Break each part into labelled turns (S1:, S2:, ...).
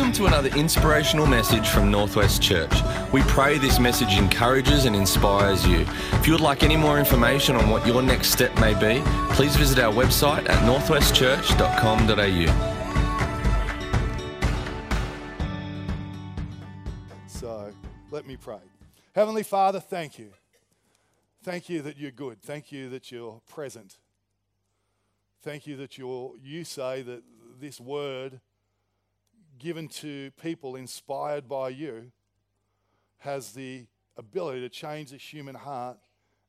S1: Welcome to another inspirational message from Northwest Church. We pray this message encourages and inspires you. If you would like any more information on what your next step may be, please visit our website at northwestchurch.com.au.
S2: So let me pray. Heavenly Father, thank you. Thank you that you're good. Thank you that you're present. Thank you that you're, you say that this word given to people inspired by you has the ability to change the human heart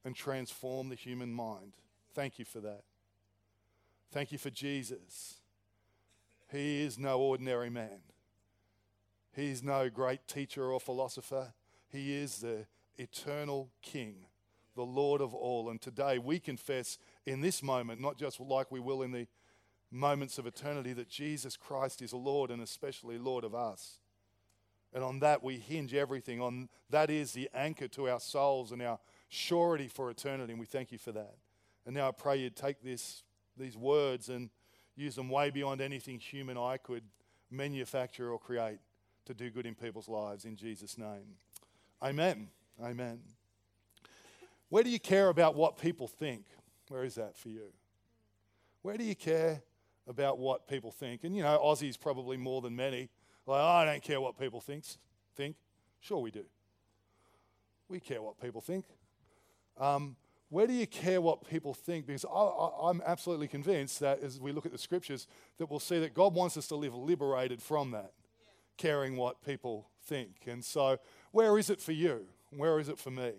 S2: and transform the human mind. Thank you for that. Thank you for Jesus. He is no ordinary man. He's no great teacher or philosopher. He is the eternal King, the Lord of all. And today we confess in this moment, not just like we will in the moments of eternity, that Jesus Christ is Lord and especially Lord of us. And on that we hinge everything. On that is the anchor to our souls and our surety for eternity. And we thank you for that. And now I pray you'd take this, these words and use them way beyond anything human eye could manufacture or create to do good in people's lives in Jesus' name. Amen. Amen. Where do you care about what people think? Where is that for you? Where do you care about what people think? And you know, Aussies probably more than many. Like, oh, I don't care what people thinks, think. Sure, we do. We care what people think. Um, where do you care what people think? Because I, am absolutely convinced that as we look at the scriptures, that we'll see that God wants us to live liberated from that, yeah. caring what people think. And so, where is it for you? Where is it for me?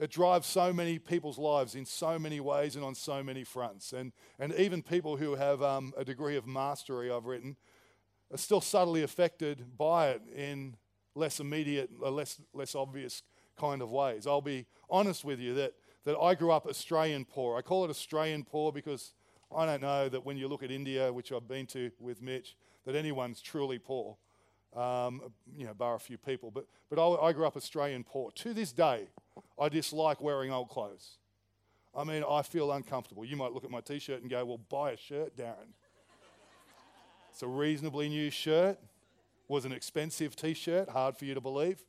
S2: It drives so many people's lives in so many ways and on so many fronts. And, and even people who have um, a degree of mastery, I've written, are still subtly affected by it in less immediate, less, less obvious kind of ways. I'll be honest with you that, that I grew up Australian poor. I call it Australian poor because I don't know that when you look at India, which I've been to with Mitch, that anyone's truly poor, um, you know, bar a few people. But, but I, I grew up Australian poor. To this day, I dislike wearing old clothes. I mean, I feel uncomfortable. You might look at my t shirt and go, Well, buy a shirt, Darren. it's a reasonably new shirt, was an expensive t shirt, hard for you to believe.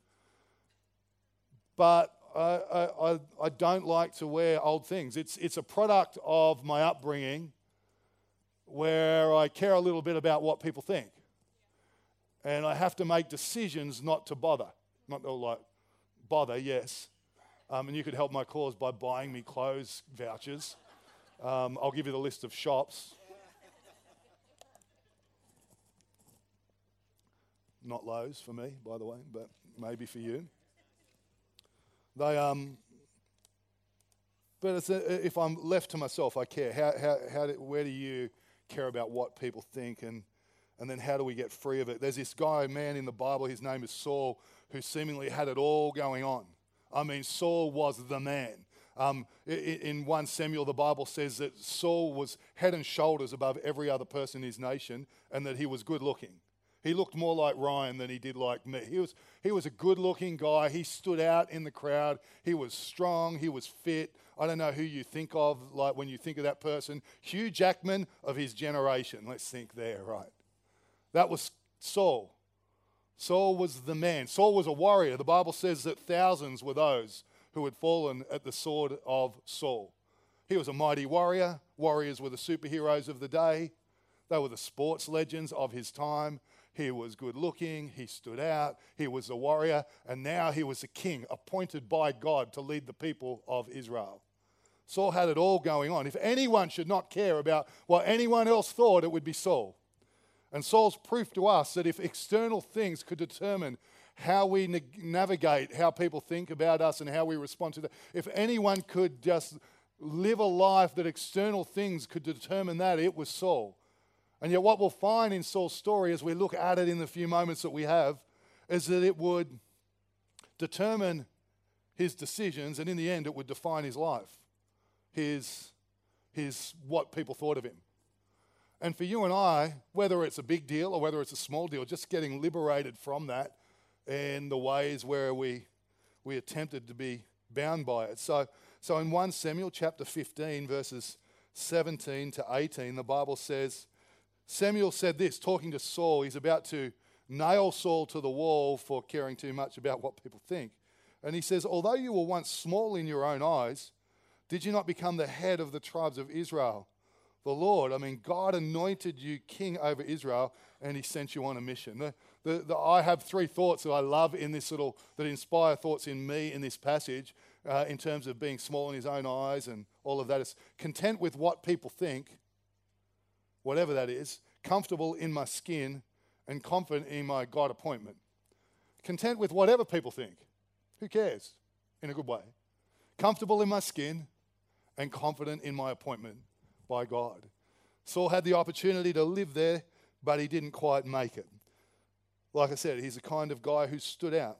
S2: But I, I, I don't like to wear old things. It's, it's a product of my upbringing where I care a little bit about what people think. And I have to make decisions not to bother. Not to like bother, yes, um, and you could help my cause by buying me clothes vouchers. Um, I'll give you the list of shops. Not Lowe's for me, by the way, but maybe for you. They, um, but a, if I'm left to myself, I care. How, how, how do, where do you care about what people think, and, and then how do we get free of it? There's this guy, man in the Bible, his name is Saul, who seemingly had it all going on. I mean, Saul was the man. Um, in 1 Samuel, the Bible says that Saul was head and shoulders above every other person in his nation and that he was good looking. He looked more like Ryan than he did like me. He was, he was a good looking guy. He stood out in the crowd. He was strong. He was fit. I don't know who you think of, like when you think of that person. Hugh Jackman of his generation. Let's think there, right? That was Saul. Saul was the man. Saul was a warrior. The Bible says that thousands were those who had fallen at the sword of Saul. He was a mighty warrior. Warriors were the superheroes of the day, they were the sports legends of his time. He was good looking, he stood out, he was a warrior, and now he was a king appointed by God to lead the people of Israel. Saul had it all going on. If anyone should not care about what anyone else thought, it would be Saul. And Saul's proof to us that if external things could determine how we na- navigate how people think about us and how we respond to that, if anyone could just live a life that external things could determine that, it was Saul. And yet, what we'll find in Saul's story as we look at it in the few moments that we have is that it would determine his decisions, and in the end, it would define his life, his, his what people thought of him. And for you and I, whether it's a big deal or whether it's a small deal, just getting liberated from that and the ways where we, we attempted to be bound by it. So, so in 1 Samuel chapter 15, verses 17 to 18, the Bible says, Samuel said this, talking to Saul. He's about to nail Saul to the wall for caring too much about what people think. And he says, Although you were once small in your own eyes, did you not become the head of the tribes of Israel? The Lord, I mean, God anointed you king over Israel and he sent you on a mission. The, the, the, I have three thoughts that I love in this little, that inspire thoughts in me in this passage uh, in terms of being small in his own eyes and all of that. Is content with what people think, whatever that is, comfortable in my skin, and confident in my God appointment. Content with whatever people think. Who cares? In a good way. Comfortable in my skin and confident in my appointment by God. Saul had the opportunity to live there, but he didn't quite make it. Like I said, he's the kind of guy who stood out.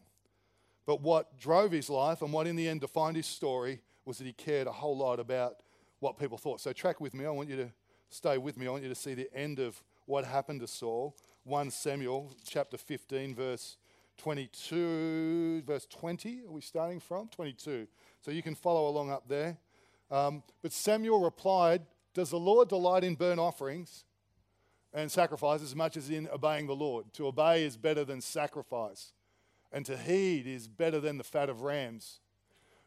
S2: But what drove his life and what in the end defined his story was that he cared a whole lot about what people thought. So, track with me. I want you to stay with me. I want you to see the end of what happened to Saul. 1 Samuel chapter 15, verse 22, verse 20. Are we starting from? 22. So you can follow along up there. Um, but Samuel replied, Does the Lord delight in burnt offerings and sacrifices as much as in obeying the Lord? To obey is better than sacrifice, and to heed is better than the fat of rams.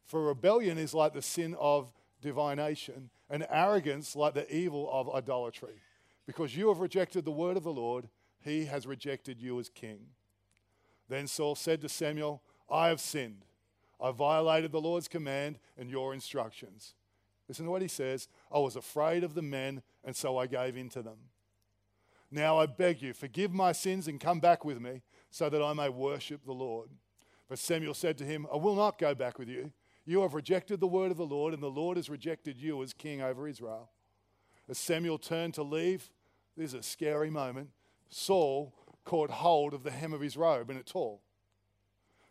S2: For rebellion is like the sin of divination, and arrogance like the evil of idolatry. Because you have rejected the word of the Lord, he has rejected you as king. Then Saul said to Samuel, I have sinned. I violated the Lord's command and your instructions. Listen to what he says I was afraid of the men, and so I gave in to them. Now I beg you, forgive my sins and come back with me, so that I may worship the Lord. But Samuel said to him, I will not go back with you. You have rejected the word of the Lord, and the Lord has rejected you as king over Israel. As Samuel turned to leave, this is a scary moment. Saul caught hold of the hem of his robe and it tore.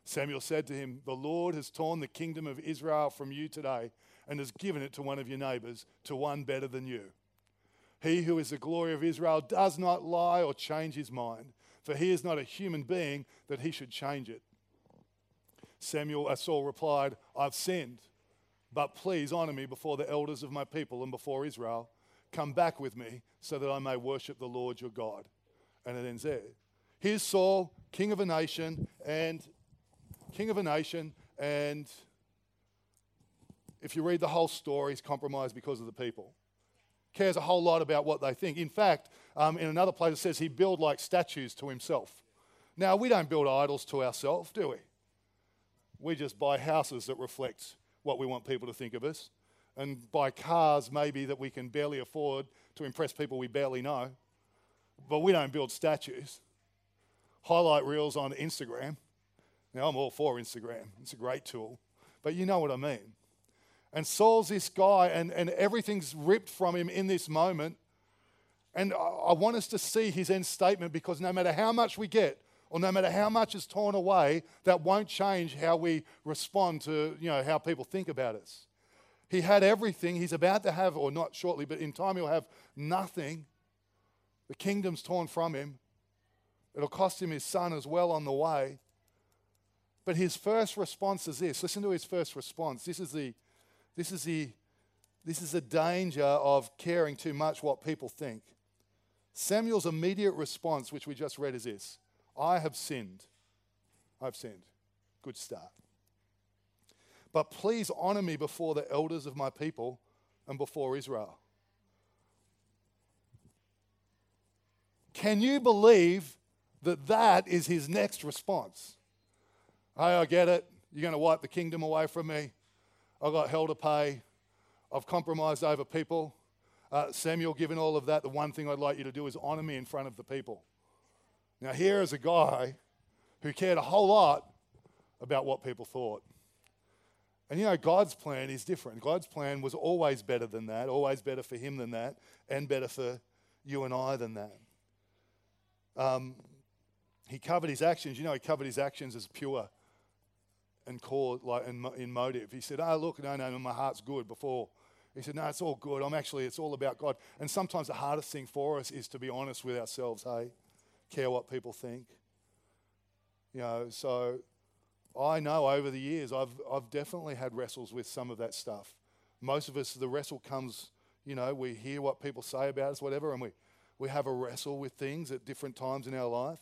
S2: Samuel said to him, The Lord has torn the kingdom of Israel from you today and has given it to one of your neighbors, to one better than you. He who is the glory of Israel does not lie or change his mind, for he is not a human being that he should change it. Samuel, uh, Saul replied, I've sinned, but please honor me before the elders of my people and before Israel. Come back with me so that I may worship the Lord your God. And it ends there. Here's Saul, king of a nation, and king of a nation, and if you read the whole story, he's compromised because of the people. Cares a whole lot about what they think. In fact, um, in another place it says he built like statues to himself. Now, we don't build idols to ourselves, do we? We just buy houses that reflect what we want people to think of us and buy cars maybe that we can barely afford to impress people we barely know. But we don't build statues. Highlight reels on Instagram. Now, I'm all for Instagram, it's a great tool. But you know what I mean. And Saul's this guy, and, and everything's ripped from him in this moment. And I, want us to see his end statement because no matter how much we get, or no matter how much is torn away, that won't change how we respond to you know, how people think about us. He had everything. He's about to have, or not shortly, but in time he'll have nothing. The kingdom's torn from him. It'll cost him his son as well on the way. But his first response is this. Listen to his first response. This is the, this is the, this is the danger of caring too much what people think. Samuel's immediate response, which we just read, is this I have sinned. I've sinned. Good start. But please honor me before the elders of my people and before Israel. Can you believe that that is his next response? Hey, I get it. You're going to wipe the kingdom away from me. I've got hell to pay. I've compromised over people. Uh, Samuel, given all of that, the one thing I'd like you to do is honor me in front of the people. Now, here is a guy who cared a whole lot about what people thought. And you know, God's plan is different. God's plan was always better than that, always better for him than that, and better for you and I than that. Um, he covered his actions. You know, he covered his actions as pure and core, like in, in motive. He said, "Oh, look, no, no, no, my heart's good." Before he said, "No, it's all good. I'm actually, it's all about God." And sometimes the hardest thing for us is to be honest with ourselves. Hey, care what people think. You know, so I know over the years I've I've definitely had wrestles with some of that stuff. Most of us, the wrestle comes, you know, we hear what people say about us, whatever, and we we have a wrestle with things at different times in our life.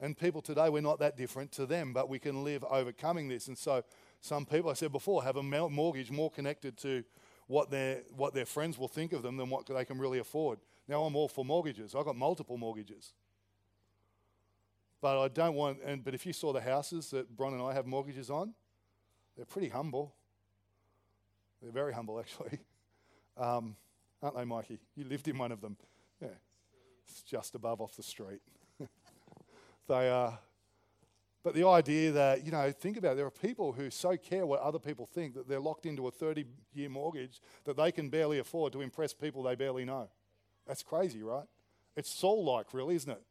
S2: And people today, we're not that different to them, but we can live overcoming this. And so, some people, I said before, have a mortgage more connected to what their, what their friends will think of them than what they can really afford. Now, I'm all for mortgages. I've got multiple mortgages. But I don't want, and, but if you saw the houses that Bron and I have mortgages on, they're pretty humble. They're very humble, actually. Um, aren't they, Mikey? You lived in one of them. Yeah. It's just above off the street. They are. But the idea that, you know, think about it, there are people who so care what other people think that they're locked into a 30 year mortgage that they can barely afford to impress people they barely know. That's crazy, right? It's Saul like, really, isn't it?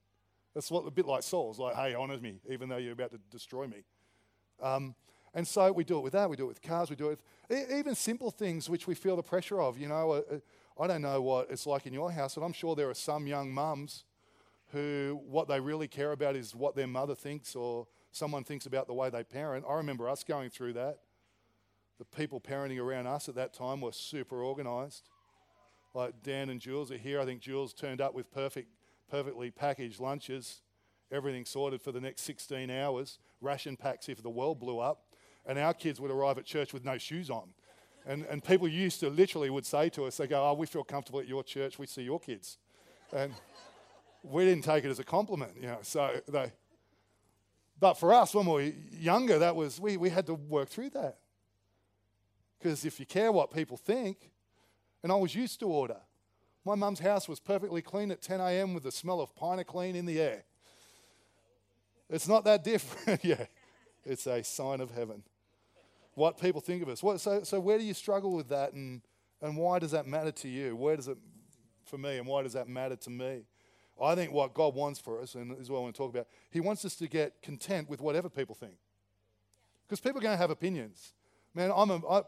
S2: That's what, a bit like Saul's like, hey, honour me, even though you're about to destroy me. Um, and so we do it with that, we do it with cars, we do it with even simple things which we feel the pressure of. You know, uh, uh I don't know what it's like in your house, but I'm sure there are some young mums who what they really care about is what their mother thinks or someone thinks about the way they parent. I remember us going through that. The people parenting around us at that time were super organized. Like Dan and Jules are here. I think Jules turned up with perfect, perfectly packaged lunches, everything sorted for the next 16 hours, ration packs if the world blew up. And our kids would arrive at church with no shoes on. And, and people used to literally would say to us, they go, oh, we feel comfortable at your church. We see your kids. And we didn't take it as a compliment, you know. So they, but for us, when we were younger, that was, we, we had to work through that. Because if you care what people think, and I was used to order. My mum's house was perfectly clean at 10 a.m. with the smell of pine clean in the air. It's not that different. yeah, it's a sign of heaven what people think of us. What, so, so where do you struggle with that, and, and why does that matter to you? Where does it, for me, and why does that matter to me? I think what God wants for us, and this is what I want to talk about, He wants us to get content with whatever people think. Because people are going to have opinions. Man, I'm a, I,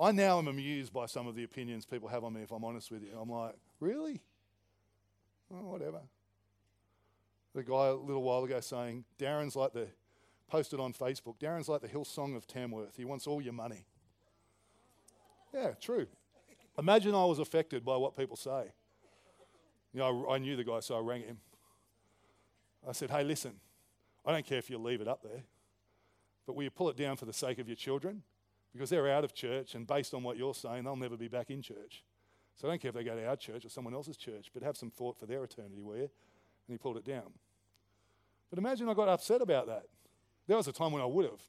S2: I now am amused by some of the opinions people have on me, if I'm honest with you. I'm like, really? Oh, whatever. The guy a little while ago saying, Darren's like the posted on Facebook Darren's like the Hillsong of Tamworth. He wants all your money. Yeah, true. Imagine I was affected by what people say. You know, I, I knew the guy, so I rang him. I said, hey, listen, I don't care if you leave it up there, but will you pull it down for the sake of your children? Because they're out of church, and based on what you're saying, they'll never be back in church. So I don't care if they go to our church or someone else's church, but have some thought for their eternity, will you? And he pulled it down. But imagine I got upset about that. There was a time when I would have.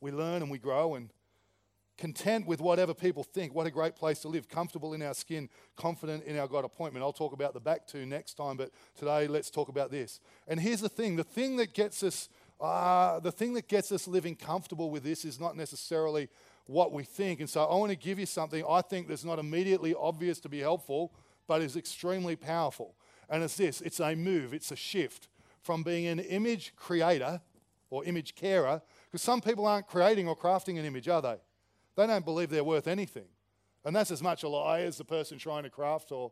S2: We learn and we grow and content with whatever people think. What a great place to live. Comfortable in our skin, confident in our God appointment. I'll talk about the back two next time, but today let's talk about this. And here's the thing the thing that gets us. Uh, the thing that gets us living comfortable with this is not necessarily what we think. And so I want to give you something I think that's not immediately obvious to be helpful, but is extremely powerful. And it's this it's a move, it's a shift from being an image creator or image carer, because some people aren't creating or crafting an image, are they? They don't believe they're worth anything. And that's as much a lie as the person trying to craft or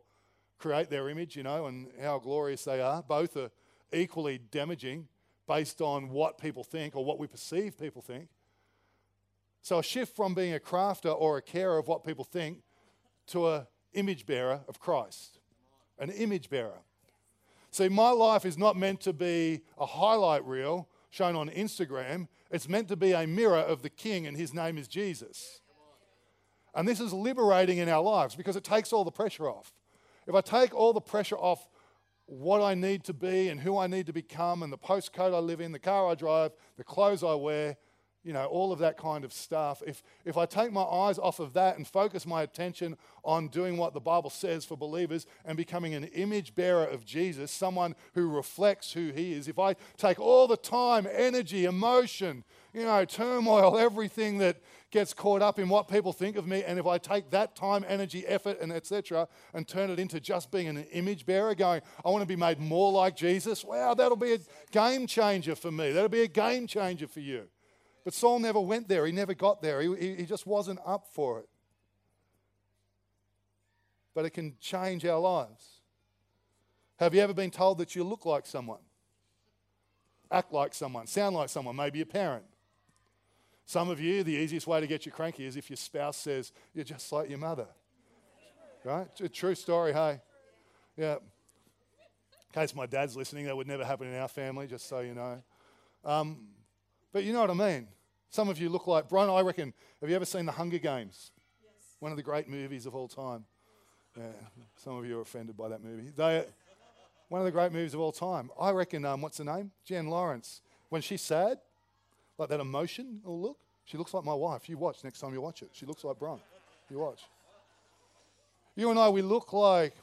S2: create their image, you know, and how glorious they are. Both are equally damaging based on what people think or what we perceive people think. So a shift from being a crafter or a carer of what people think to a image bearer of Christ. An image bearer. See, my life is not meant to be a highlight reel shown on Instagram. It's meant to be a mirror of the King, and his name is Jesus. And this is liberating in our lives because it takes all the pressure off. If I take all the pressure off what I need to be and who I need to become and the postcode I live in, the car I drive, the clothes I wear, you know, all of that kind of stuff. If, if I take my eyes off of that and focus my attention on doing what the Bible says for believers and becoming an image bearer of Jesus, someone who reflects who he is, if I take all the time, energy, emotion, you know, turmoil, everything that gets caught up in what people think of me, and if I take that time, energy, effort, and etc., and turn it into just being an image bearer, going, I want to be made more like Jesus, wow, that'll be a game changer for me. That'll be a game changer for you. But Saul never went there. He never got there. He, he just wasn't up for it. But it can change our lives. Have you ever been told that you look like someone? Act like someone, sound like someone, maybe a parent. Some of you, the easiest way to get you cranky is if your spouse says, You're just like your mother. Right? It's a true story, hey? Yeah. In case my dad's listening, that would never happen in our family, just so you know. Um, but you know what I mean. Some of you look like Bron. I reckon. Have you ever seen The Hunger Games? Yes. One of the great movies of all time. Yeah, some of you are offended by that movie. They, one of the great movies of all time. I reckon. Um, what's her name? Jen Lawrence. When she's sad, like that emotion or look, she looks like my wife. You watch next time you watch it. She looks like Bron. You watch. You and I, we look like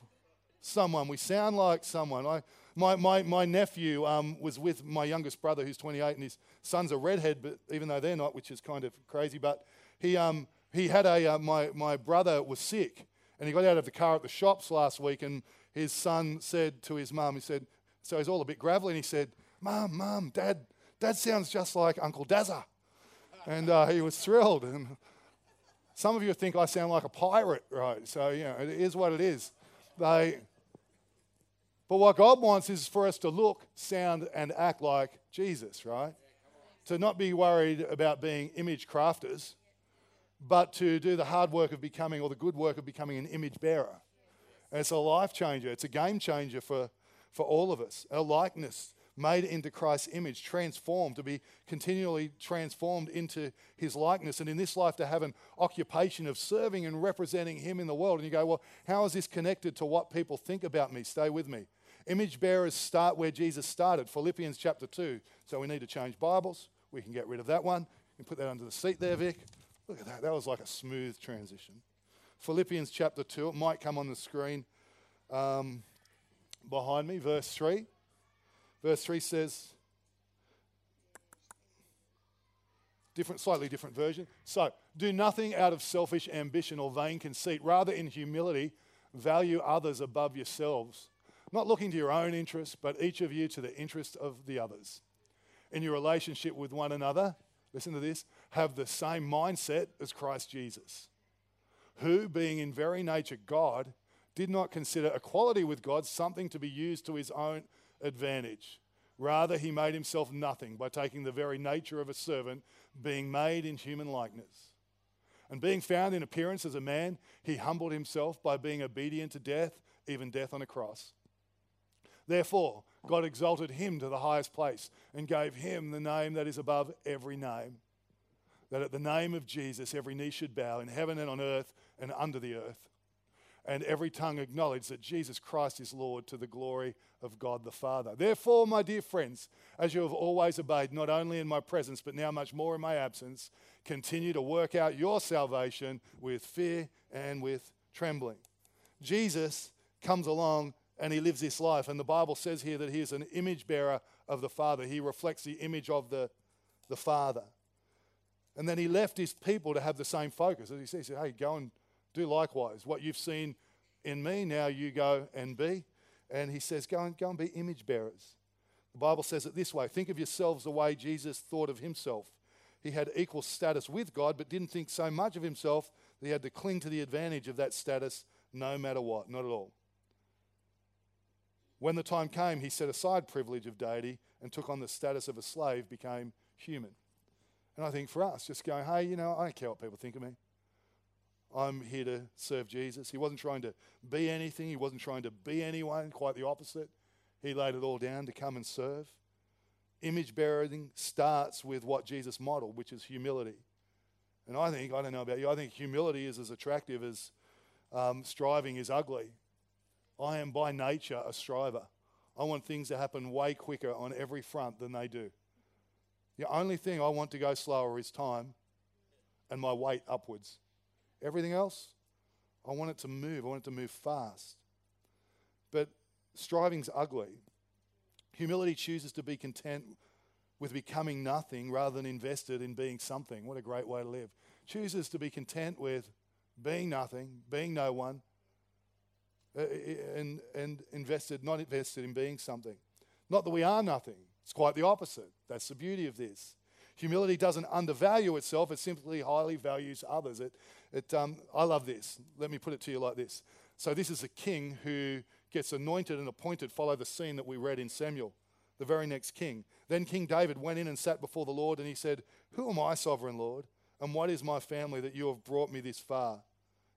S2: someone. We sound like someone. I, my, my, my nephew um, was with my youngest brother, who's 28, and his son's a redhead, but even though they're not, which is kind of crazy. But he, um, he had a, uh, my, my brother was sick, and he got out of the car at the shops last week, and his son said to his mum, he said, so he's all a bit gravelly, and he said, Mum, Mum, Dad, Dad sounds just like Uncle Dazza. And uh, he was thrilled. And some of you think I sound like a pirate, right? So, you know, it is what it is. They, but what God wants is for us to look, sound, and act like Jesus, right? To not be worried about being image crafters, but to do the hard work of becoming, or the good work of becoming an image bearer. And it's a life changer, it's a game changer for, for all of us. Our likeness made into Christ's image, transformed, to be continually transformed into his likeness, and in this life to have an occupation of serving and representing him in the world. And you go, well, how is this connected to what people think about me? Stay with me. Image bearers start where Jesus started, Philippians chapter 2. So we need to change Bibles. We can get rid of that one. Can put that under the seat there, Vic. Look at that. That was like a smooth transition. Philippians chapter 2. It might come on the screen um, behind me, verse 3. Verse 3 says, different, slightly different version. So, do nothing out of selfish ambition or vain conceit. Rather, in humility, value others above yourselves, not looking to your own interests, but each of you to the interest of the others. In your relationship with one another, listen to this, have the same mindset as Christ Jesus, who, being in very nature God, did not consider equality with God something to be used to his own advantage. Rather, he made himself nothing by taking the very nature of a servant, being made in human likeness. And being found in appearance as a man, he humbled himself by being obedient to death, even death on a cross. Therefore, God exalted him to the highest place and gave him the name that is above every name. That at the name of Jesus, every knee should bow in heaven and on earth and under the earth and every tongue acknowledge that Jesus Christ is Lord to the glory of God the Father. Therefore, my dear friends, as you have always obeyed, not only in my presence, but now much more in my absence, continue to work out your salvation with fear and with trembling. Jesus comes along and he lives this life, and the Bible says here that he is an image bearer of the Father. He reflects the image of the, the Father. And then he left his people to have the same focus. As he says, hey, go and do likewise. What you've seen in me, now you go and be. And he says, go and, go and be image bearers. The Bible says it this way think of yourselves the way Jesus thought of himself. He had equal status with God, but didn't think so much of himself that he had to cling to the advantage of that status no matter what, not at all. When the time came, he set aside privilege of deity and took on the status of a slave, became human. And I think for us, just going, hey, you know, I don't care what people think of me. I'm here to serve Jesus. He wasn't trying to be anything, he wasn't trying to be anyone, quite the opposite. He laid it all down to come and serve. Image bearing starts with what Jesus modeled, which is humility. And I think, I don't know about you, I think humility is as attractive as um, striving is ugly. I am by nature a striver. I want things to happen way quicker on every front than they do. The only thing I want to go slower is time and my weight upwards. Everything else, I want it to move. I want it to move fast. But striving's ugly. Humility chooses to be content with becoming nothing rather than invested in being something. What a great way to live. Chooses to be content with being nothing, being no one, and, and invested, not invested in being something. Not that we are nothing. It's quite the opposite. That's the beauty of this. Humility doesn't undervalue itself, it simply highly values others. It, it, um, I love this. Let me put it to you like this. So, this is a king who gets anointed and appointed. Follow the scene that we read in Samuel, the very next king. Then King David went in and sat before the Lord, and he said, Who am I, sovereign Lord? And what is my family that you have brought me this far?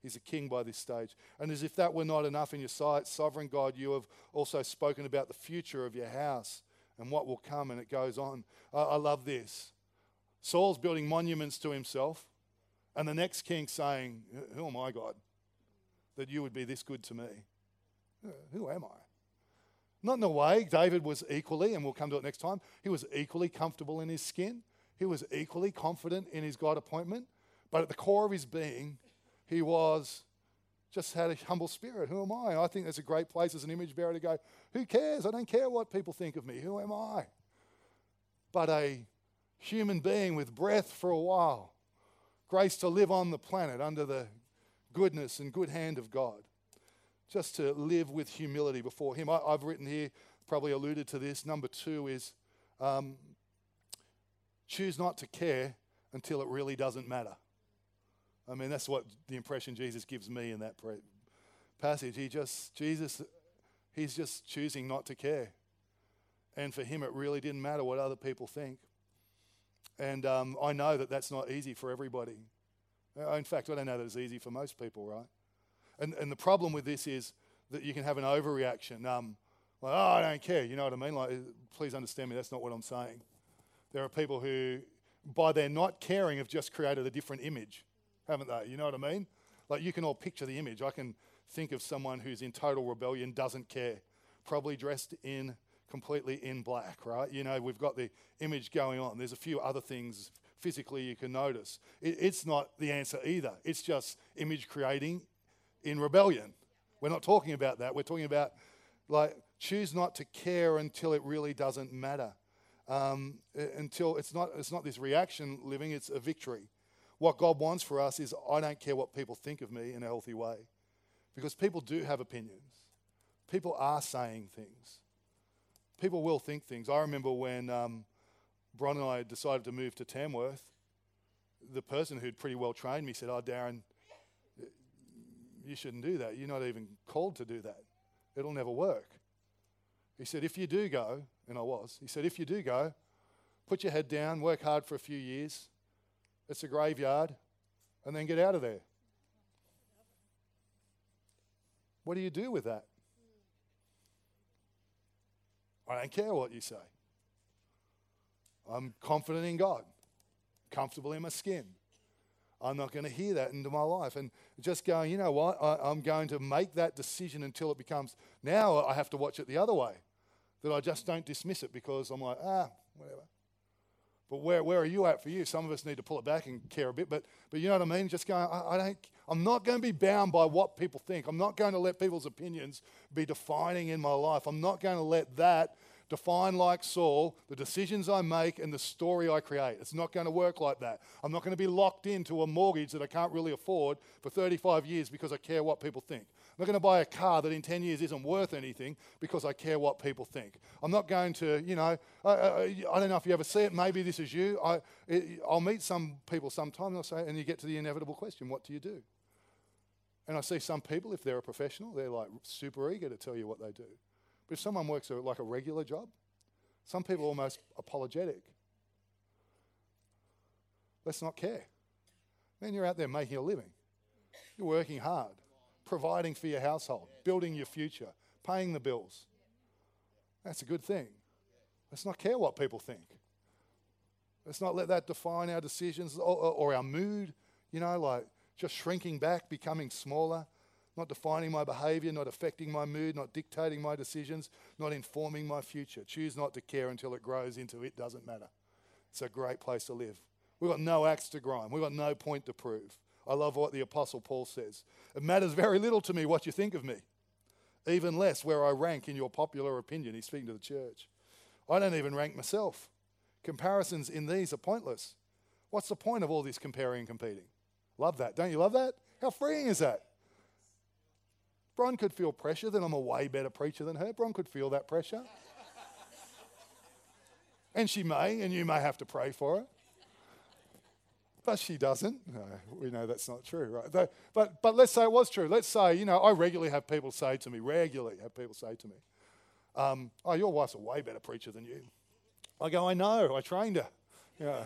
S2: He's a king by this stage. And as if that were not enough in your sight, sovereign God, you have also spoken about the future of your house and what will come, and it goes on. I, I love this. Saul's building monuments to himself, and the next king saying, Who am I, God, that you would be this good to me? Uh, who am I? Not in a way, David was equally, and we'll come to it next time, he was equally comfortable in his skin. He was equally confident in his God appointment. But at the core of his being, he was just had a humble spirit. Who am I? I think that's a great place as an image bearer to go, who cares? I don't care what people think of me. Who am I? But a human being with breath for a while, grace to live on the planet under the goodness and good hand of God, just to live with humility before Him. I, have written here, probably alluded to this. Number two is um, choose not to care until it really doesn't matter. I mean, that's what the impression Jesus gives me in that passage. He just, Jesus, he's just choosing not to care. And for him, it really didn't matter what other people think. And um, I know that that's not easy for everybody. Uh, in fact, I don't know that it's easy for most people, right? And, and the problem with this is that you can have an overreaction. Um, like, oh, I don't care. You know what I mean? Like, please understand me. That's not what I'm saying. There are people who, by their not caring, have just created a different image haven't they? You know what I mean? Like you can all picture the image. I can think of someone who's in total rebellion, doesn't care, probably dressed in completely in black, right? You know, we've got the image going on. There's a few other things physically you can notice. It, it's not the answer either. It's just image creating in rebellion. We're not talking about that. We're talking about like choose not to care until it really doesn't matter. Um, until it's not it's not this reaction living, it's a victory. What God wants for us is I don't care what people think of me in a healthy way. Because people do have opinions. People are saying things. People will think things. I remember when um, Bron and I decided to move to Tamworth, the person who'd pretty well trained me said, Oh, Darren, you shouldn't do that. You're not even called to do that. It'll never work. He said, If you do go, and I was, he said, If you do go, put your head down, work hard for a few years, it's a graveyard, and then get out of there. What do you do with that? I don't care what you say. I'm confident in God, comfortable in my skin. I'm not going to hear that into my life. And just going, you know what? I, am going to make that decision until it becomes, now I have to watch it the other way. That I just don't dismiss it because I'm like, ah, whatever. But where, where are you at for you? Some of us need to pull it back and care a bit. But, but you know what I mean? Just going, I, I don't, I'm not going to be bound by what people think. I'm not going to let people's opinions be defining in my life. I'm not going to let that define, like Saul, the decisions I make and the story I create. It's not going to work like that. I'm not going to be locked into a mortgage that I can't really afford for 35 years because I care what people think. I'm not going to buy a car that in 10 years isn't worth anything because I care what people think. I'm not going to, you know, I, I, don't know if you ever see it, maybe this is you. I, I'll meet some people sometime and I'll say, and you get to the inevitable question, what do you do? And I see some people, if they're a professional, they're like super eager to tell you what they do. But if someone works a, like a regular job, some people are almost apologetic. Let's not care. Then you're out there making a living. You're working hard providing for your household, building your future, paying the bills. That's a good thing. Let's not care what people think. Let's not let that define our decisions or, or, our mood, you know, like just shrinking back, becoming smaller, not defining my behavior, not affecting my mood, not dictating my decisions, not informing my future. Choose not to care until it grows into it doesn't matter. It's a great place to live. We've got no axe to grind, we've got no point to prove. I love what the Apostle Paul says. It matters very little to me what you think of me, even less where I rank in your popular opinion. He's speaking to the church. I don't even rank myself. Comparisons in these are pointless. What's the point of all this comparing and competing? Love that. Don't you love that? How freeing is that? Bron could feel pressure that I'm a way better preacher than her. Bron could feel that pressure. and she may, and you may have to pray for it but she doesn't. No, we know that's not true, right? But, but let's say it was true. Let's say, you know, I regularly have people say to me, regularly have people say to me, um, oh, your wife's a way better preacher than you. I go, I know, I trained her. Yeah.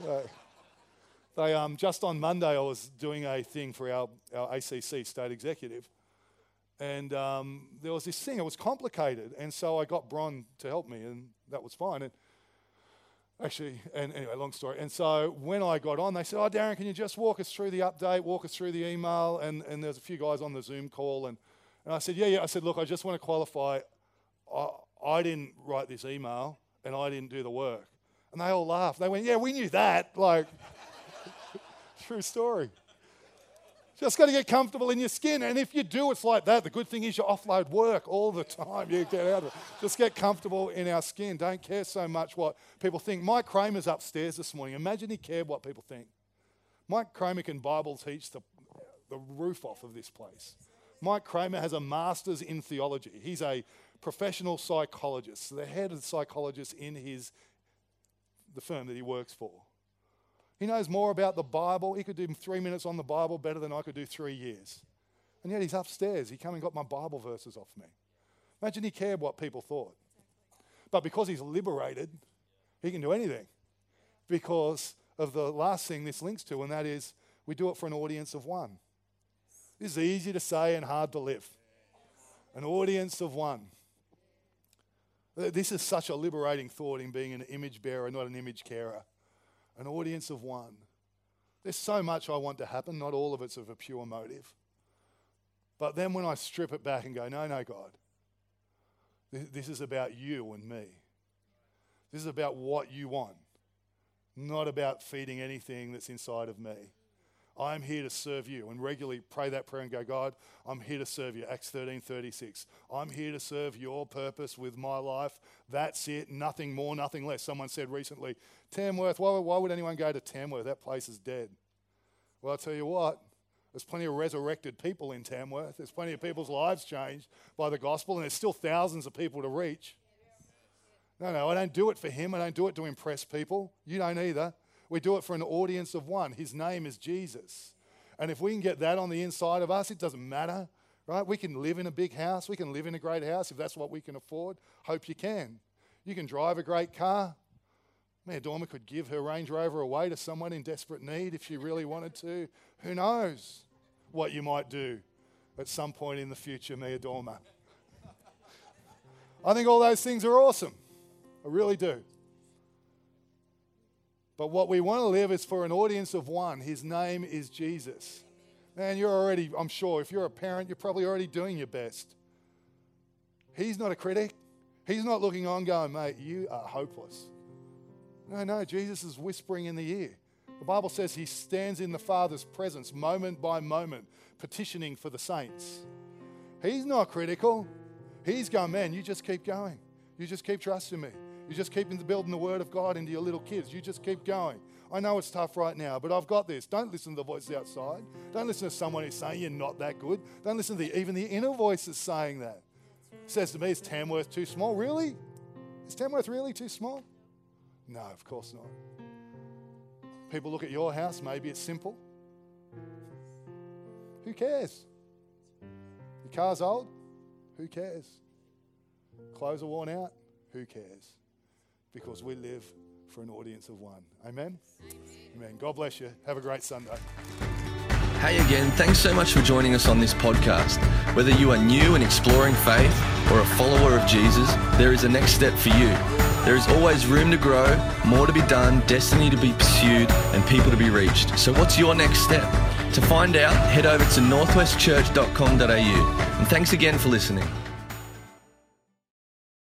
S2: They, um, just on Monday, I was doing a thing for our, our ACC state executive. And um, there was this thing, it was complicated. And so I got Bron to help me, and that was fine. And actually, and anyway, long story. And so when I got on, they said, Oh, Darren, can you just walk us through the update, walk us through the email? And, and there's a few guys on the Zoom call. And, and I said, Yeah, yeah. I said, Look, I just want to qualify. I, I didn't write this email, and I didn't do the work. And they all laughed. They went, Yeah, we knew that. Like, true story. Just got to get comfortable in your skin. And if you do, it's like that. The good thing is you offload work all the time. You get out of it. Just get comfortable in our skin. Don't care so much what people think. Mike Kramer's upstairs this morning. Imagine he cared what people think. Mike Kramer can Bible teach the, the roof off of this place. Mike Kramer has a master's in theology. He's a professional psychologist, the head of the psychologist in his the firm that he works for. He knows more about the Bible. He could do three minutes on the Bible better than I could do three years. And yet he's upstairs. He came and got my Bible verses off me. Imagine he cared what people thought. But because he's liberated, he can do anything. Because of the last thing this links to, and that is we do it for an audience of one. This is easy to say and hard to live. An audience of one. This is such a liberating thought in being an image bearer, not an image carer an audience of one. There's so much I want to happen, not all of it's of a pure motive. But then when I strip it back and go, no, no, God, this is about you and me. This is about what you want, not about feeding anything that's inside of me. I'm here to serve you. And regularly pray that prayer and go, God, I'm here to serve you. Acts 13 36. I'm here to serve your purpose with my life. That's it. Nothing more, nothing less. Someone said recently, Tamworth, why, why would anyone go to Tamworth? That place is dead. Well, I'll tell you what, there's plenty of resurrected people in Tamworth. There's plenty of people's lives changed by the gospel, and there's still thousands of people to reach. No, no, I don't do it for him. I don't do it to impress people. You don't either. We do it for an audience of one. His name is Jesus. And if we can get that on the inside of us, it doesn't matter, right? We can live in a big house. We can live in a great house if that's what we can afford. Hope you can. You can drive a great car. Mayor Dormer could give her Range Rover away to someone in desperate need if she really wanted to. Who knows what you might do at some point in the future, Mia Dormer. I think all those things are awesome. I really do. But what we want to live is for an audience of one. His name is Jesus. Man, you're already, I'm sure, if you're a parent, you're probably already doing your best. He's not a critic. He's not looking on going, mate, you are hopeless. No, no, Jesus is whispering in the ear. The Bible says he stands in the Father's presence moment by moment, petitioning for the saints. He's not critical. He's going, man, you just keep going. You just keep trusting me. You just keep building the word of God into your little kids. You just keep going. I know it's tough right now, but I've got this. Don't listen to the voice outside. Don't listen to someone who's saying you're not that good. Don't listen to the, even the inner voice saying that. It says to me, is Tamworth too small? Really? Is Tamworth really too small? No, of course not. People look at your house, maybe it's simple. Who cares? Your car's old? Who cares? Clothes are worn out? Who cares? Because we live for an audience of one. Amen? Amen. God bless you. Have a great Sunday.
S1: Hey again, thanks so much for joining us on this podcast. Whether you are new and exploring faith or a follower of Jesus, there is a next step for you. There is always room to grow, more to be done, destiny to be pursued, and people to be reached. So, what's your next step? To find out, head over to northwestchurch.com.au. And thanks again for listening.